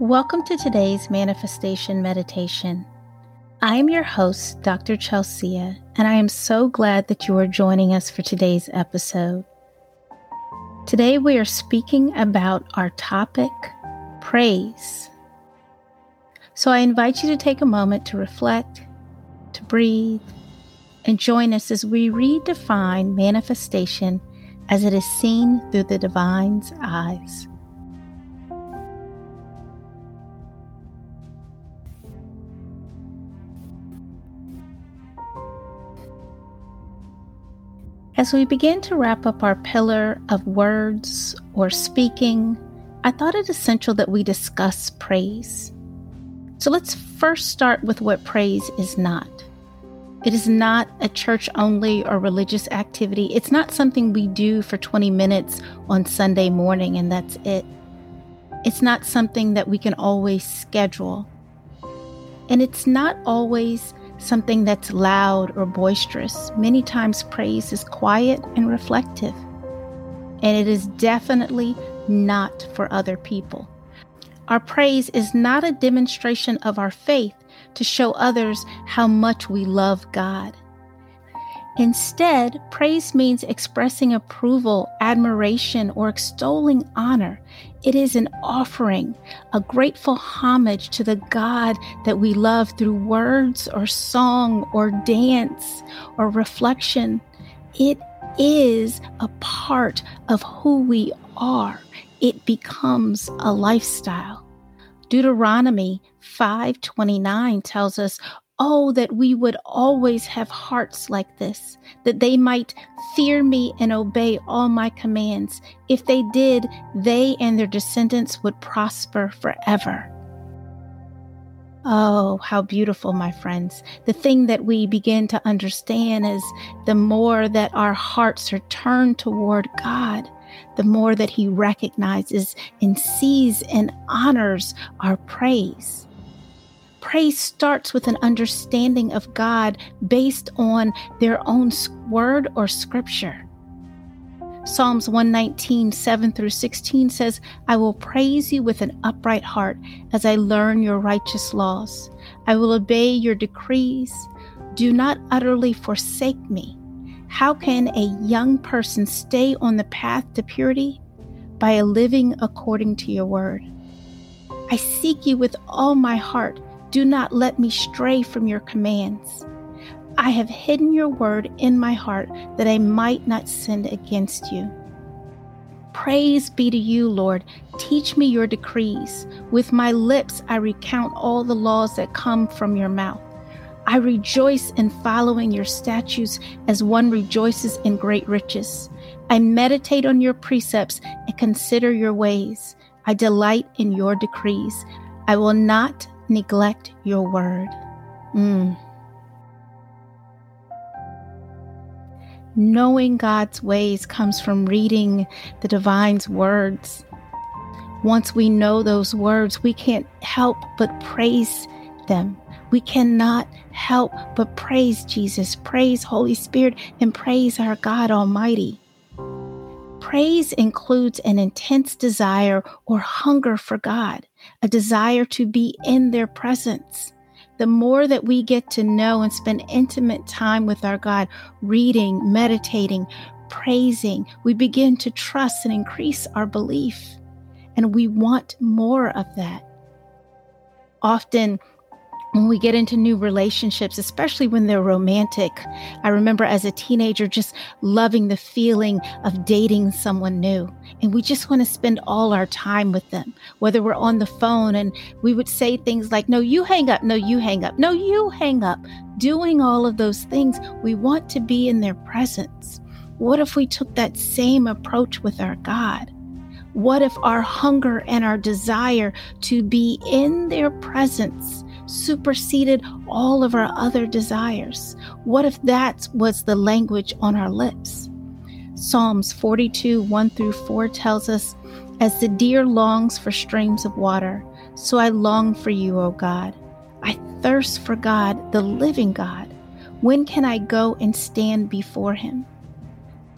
Welcome to today's manifestation meditation. I am your host, Dr. Chelsea, and I am so glad that you are joining us for today's episode. Today we are speaking about our topic, praise. So I invite you to take a moment to reflect, to breathe, and join us as we redefine manifestation as it is seen through the divine's eyes. As we begin to wrap up our pillar of words or speaking, I thought it essential that we discuss praise. So let's first start with what praise is not. It is not a church only or religious activity. It's not something we do for 20 minutes on Sunday morning and that's it. It's not something that we can always schedule. And it's not always something that's loud or boisterous. Many times, praise is quiet and reflective, and it is definitely not for other people. Our praise is not a demonstration of our faith to show others how much we love God. Instead, praise means expressing approval, admiration, or extolling honor. It is an offering, a grateful homage to the God that we love through words or song or dance or reflection. It is a part of who we are. It becomes a lifestyle. Deuteronomy 5:29 tells us, Oh, that we would always have hearts like this, that they might fear me and obey all my commands. If they did, they and their descendants would prosper forever. Oh, how beautiful, my friends. The thing that we begin to understand is the more that our hearts are turned toward God, the more that He recognizes and sees and honors our praise. Praise starts with an understanding of God based on their own word or scripture. Psalms 119, 7 through 16 says, I will praise you with an upright heart as I learn your righteous laws. I will obey your decrees. Do not utterly forsake me. How can a young person stay on the path to purity? By living according to your word. I seek you with all my heart. Do not let me stray from your commands. I have hidden your word in my heart that I might not sin against you. Praise be to you, Lord. Teach me your decrees. With my lips, I recount all the laws that come from your mouth. I rejoice in following your statutes as one rejoices in great riches. I meditate on your precepts and consider your ways. I delight in your decrees. I will not neglect your word. Mm. Knowing God's ways comes from reading the divine's words. Once we know those words, we can't help but praise them. We cannot help but praise Jesus, praise Holy Spirit, and praise our God Almighty. Praise includes an intense desire or hunger for God a desire to be in their presence. The more that we get to know and spend intimate time with our God, reading, meditating, praising, we begin to trust and increase our belief. And we want more of that. Often, when we get into new relationships, especially when they're romantic. I remember as a teenager just loving the feeling of dating someone new. And we just want to spend all our time with them, whether we're on the phone and we would say things like, No, you hang up. No, you hang up. No, you hang up. Doing all of those things, we want to be in their presence. What if we took that same approach with our God? What if our hunger and our desire to be in their presence? Superseded all of our other desires? What if that was the language on our lips? Psalms 42 1 through 4 tells us, As the deer longs for streams of water, so I long for you, O God. I thirst for God, the living God. When can I go and stand before him?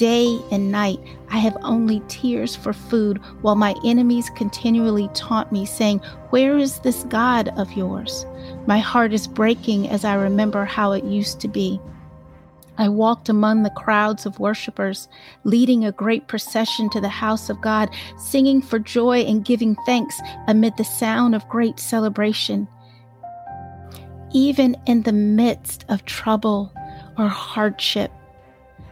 Day and night, I have only tears for food, while my enemies continually taunt me, saying, Where is this God of yours? My heart is breaking as I remember how it used to be. I walked among the crowds of worshippers, leading a great procession to the house of God, singing for joy and giving thanks amid the sound of great celebration. Even in the midst of trouble or hardship,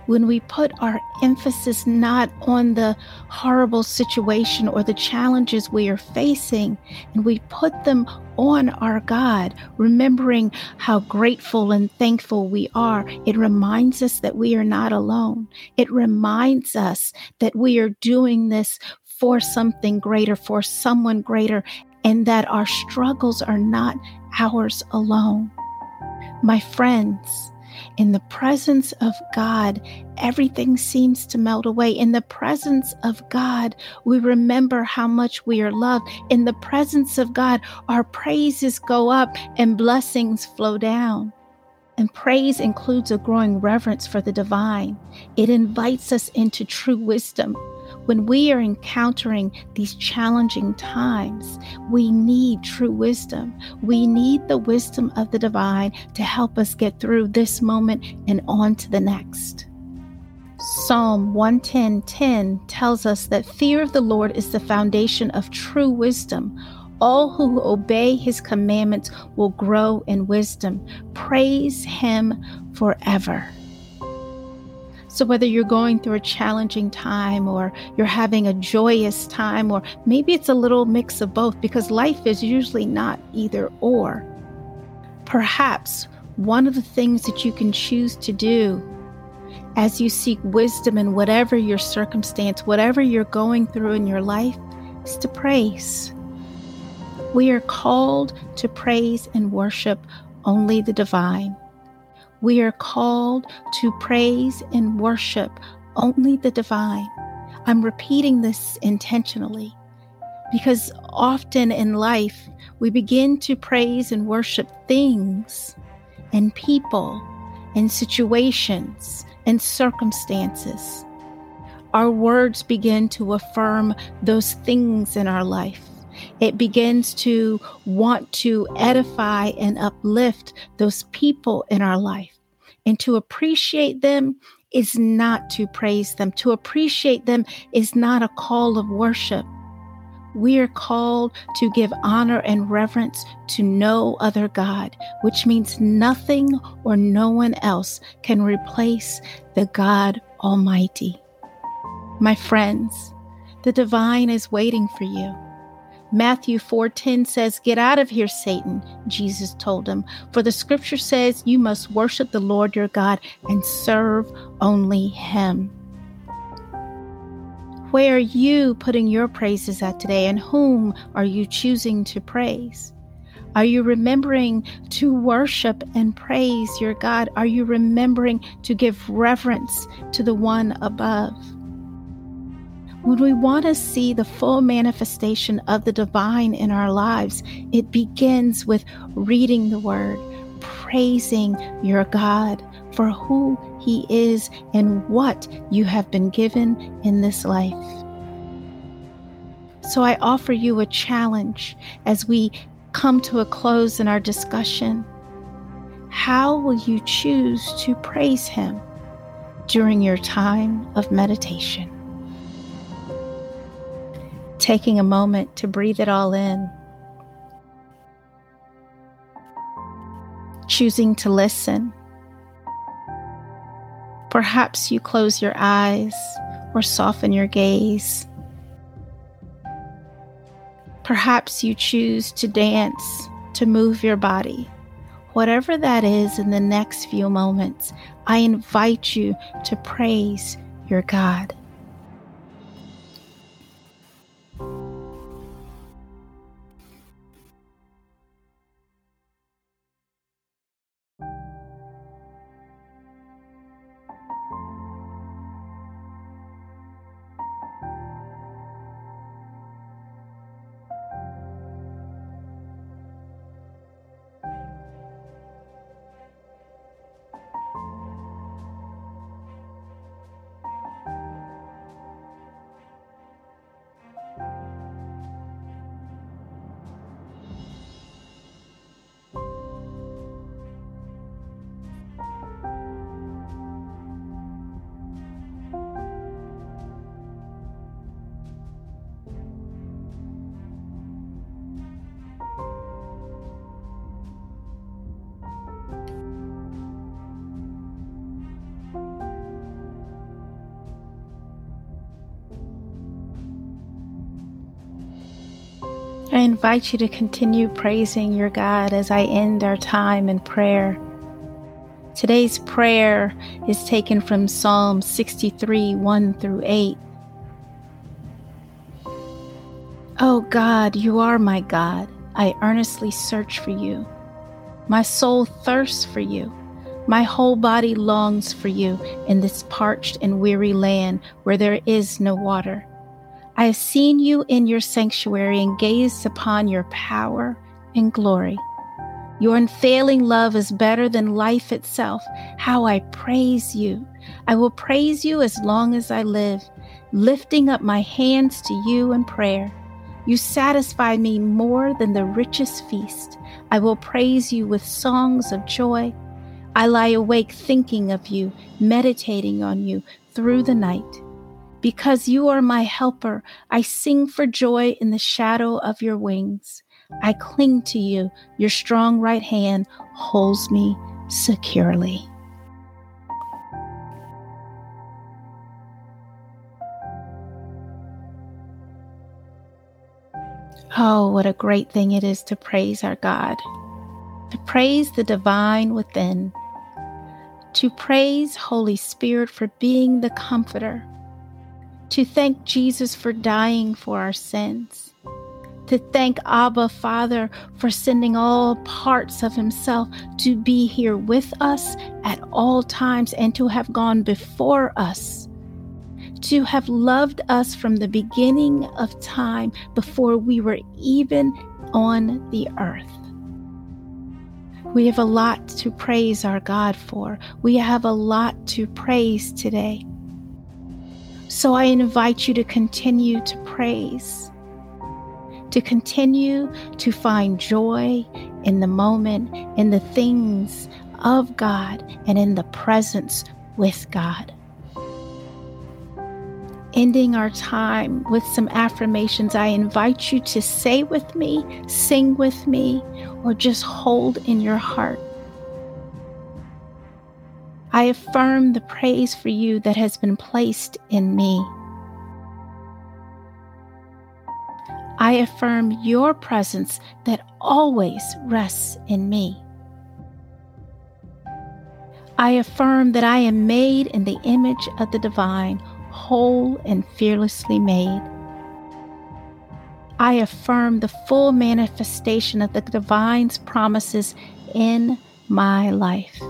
when we put our emphasis not on the horrible situation or the challenges we are facing, and we put them on our God, remembering how grateful and thankful we are, it reminds us that we are not alone. It reminds us that we are doing this for something greater, for someone greater, and that our struggles are not ours alone. My friends, in the presence of God, everything seems to melt away. In the presence of God, we remember how much we are loved. In the presence of God, our praises go up and blessings flow down. And praise includes a growing reverence for the divine. It invites us into true wisdom, when we are encountering these challenging times, we need true wisdom. We need the wisdom of the divine to help us get through this moment and on to the next. Psalm 110:10 tells us that fear of the Lord is the foundation of true wisdom. All who obey his commandments will grow in wisdom. Praise him forever. So, whether you're going through a challenging time or you're having a joyous time, or maybe it's a little mix of both because life is usually not either or, perhaps one of the things that you can choose to do as you seek wisdom in whatever your circumstance, whatever you're going through in your life, is to praise. We are called to praise and worship only the divine. We are called to praise and worship only the divine. I'm repeating this intentionally because often in life we begin to praise and worship things and people and situations and circumstances. Our words begin to affirm those things in our life. It begins to want to edify and uplift those people in our life. And to appreciate them is not to praise them. To appreciate them is not a call of worship. We are called to give honor and reverence to no other God, which means nothing or no one else can replace the God Almighty. My friends, the divine is waiting for you. Matthew 4:10 says, "Get out of here, Satan," Jesus told him, "for the scripture says you must worship the Lord your God and serve only him." Where are you putting your praises at today and whom are you choosing to praise? Are you remembering to worship and praise your God? Are you remembering to give reverence to the one above? When we want to see the full manifestation of the divine in our lives, it begins with reading the word, praising your God for who he is and what you have been given in this life. So I offer you a challenge as we come to a close in our discussion. How will you choose to praise him during your time of meditation? Taking a moment to breathe it all in, choosing to listen. Perhaps you close your eyes or soften your gaze. Perhaps you choose to dance, to move your body. Whatever that is in the next few moments, I invite you to praise your God. I invite you to continue praising your God as I end our time in prayer. Today's prayer is taken from Psalm 63 1 through 8. Oh God, you are my God. I earnestly search for you. My soul thirsts for you. My whole body longs for you in this parched and weary land where there is no water. I have seen you in your sanctuary and gazed upon your power and glory. Your unfailing love is better than life itself. How I praise you. I will praise you as long as I live, lifting up my hands to you in prayer. You satisfy me more than the richest feast. I will praise you with songs of joy. I lie awake thinking of you, meditating on you through the night. Because you are my helper, I sing for joy in the shadow of your wings. I cling to you. Your strong right hand holds me securely. Oh, what a great thing it is to praise our God, to praise the divine within, to praise Holy Spirit for being the comforter to thank Jesus for dying for our sins, to thank Abba Father for sending all parts of Himself to be here with us at all times and to have gone before us, to have loved us from the beginning of time before we were even on the earth. We have a lot to praise our God for. We have a lot to praise today. So I invite you to continue to praise, to continue to find joy in the moment, in the things of God, and in the presence with God. Ending our time with some affirmations, I invite you to say with me, sing with me, or just hold in your heart. I affirm the praise for you that has been placed in me. I affirm your presence that always rests in me. I affirm that I am made in the image of the divine, whole and fearlessly made. I affirm the full manifestation of the divine's promises in my life.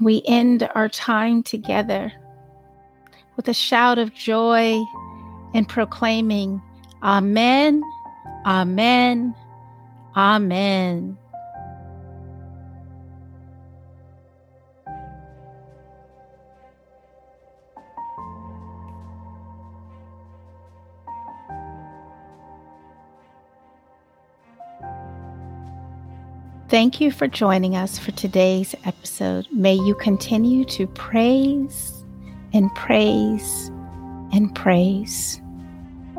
We end our time together with a shout of joy and proclaiming, Amen, Amen, Amen. Thank you for joining us for today's episode. May you continue to praise and praise and praise.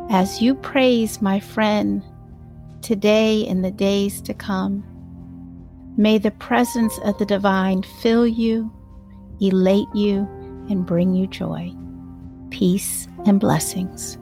As you praise, my friend, today and the days to come, may the presence of the divine fill you, elate you, and bring you joy, peace, and blessings.